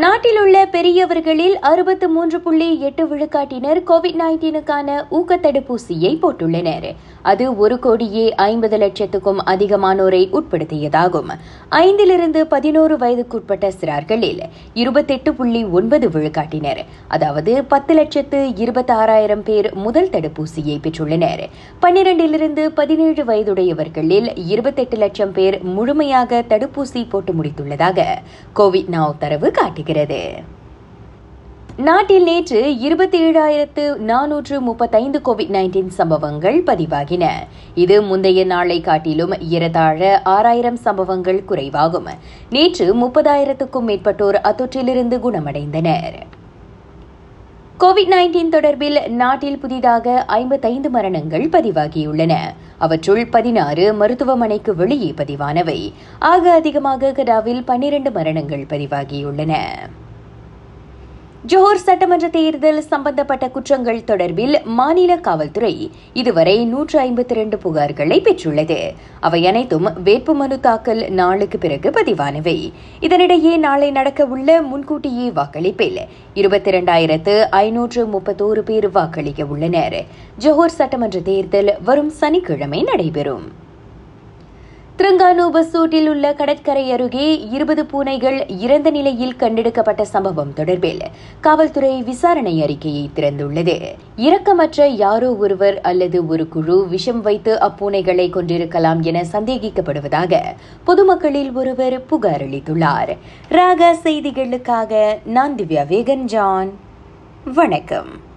நாட்டில் உள்ள பெரியவர்களில் அறுபத்து மூன்று புள்ளி எட்டு விழுக்காட்டினர் கோவிட் நைன்டீனுக்கான ஊக்கத்தடுப்பூசியை போட்டுள்ளனர். அது ஒரு கோடியே ஐம்பது லட்சத்துக்கும் அதிகமானோரை உட்படுத்தியதாகும். ஐந்திலிருந்து பதினோரு வயதுக்குட்பட்ட சிறார்களில் இருபத்தெட்டு புள்ளி ஒன்பது விழுக்காட்டினர். அதாவது பத்து லட்சத்து இருபத்தாறாயிரம் பேர் முதல் தடுப்பூசியை பெற்றுள்ளனர். பன்னிரண்டிலிருந்து பதினேழு வயதுடையவர்களில் இருபத்தெட்டு லட்சம் பேர் முழுமையாக தடுப்பூசி போட்டு முடித்துள்ளதாக கோவிட் நாவ் தரவு காட்டுகிறது நாட்டில் நேற்று இருபத்தி ஏழாயிரத்து நானூற்று முப்பத்தைந்து கோவிட் நைன்டீன் சம்பவங்கள் பதிவாகின. இது முந்தைய நாளை காட்டிலும் ஏறத்தாழ ஆறாயிரம் சம்பவங்கள் குறைவாகும். நேற்று முப்பதாயிரத்துக்கும் மேற்பட்டோர் அத்தொற்றிலிருந்து குணமடைந்தனர். கோவிட் நைன்டீன் தொடர்பில் நாட்டில் புதிதாக ஐம்பத்தைந்து மரணங்கள் பதிவாகியுள்ளன. அவற்றுள் பதினாறு மருத்துவமனைக்கு வெளியே பதிவானவை. ஆக அதிகமாக கடாவில் பன்னிரண்டு மரணங்கள் பதிவாகியுள்ளன. ஜோஹர் சட்டமன்ற தேர்தல் சம்பந்தப்பட்ட குற்றங்கள் தொடர்பில் மாநில காவல்துறை இதுவரை நூற்று ஐம்பத்தி இரண்டு புகார்களை பெற்றுள்ளது. அவை அனைத்தும் வேட்புமனு தாக்கல் நாளுக்கு பிறகு பதிவானவை. இதனிடையே நாளை நடக்கவுள்ள முன்கூட்டியே வாக்களிப்பில் இருபத்தி இரண்டாயிரத்து ஐநூற்று முப்பத்தோரு பேர் வாக்களிக்க உள்ளனர். ஜோஹர் சட்டமன்ற தேர்தல் வரும் சனிக்கிழமை நடைபெறும். திருங்கானு பசூட்டில் உள்ள கடற்கரை அருகே இருபது பூனைகள் இறந்த நிலையில் கண்டெடுக்கப்பட்ட சம்பவம் தொடர்பில் காவல்துறை விசாரணை அறிக்கையை திறந்துள்ளது. இரக்கமற்ற யாரோ ஒருவர் அல்லது ஒரு குழு விஷம் வைத்து அப்பூனைகளை கொண்டிருக்கலாம் என சந்தேகிக்கப்படுவதாக பொதுமக்களில் ஒருவர் புகார் அளித்துள்ளார். ராக செய்திகளுக்காக நான் திவ்யா வேகன் ஜான் வணக்கம்.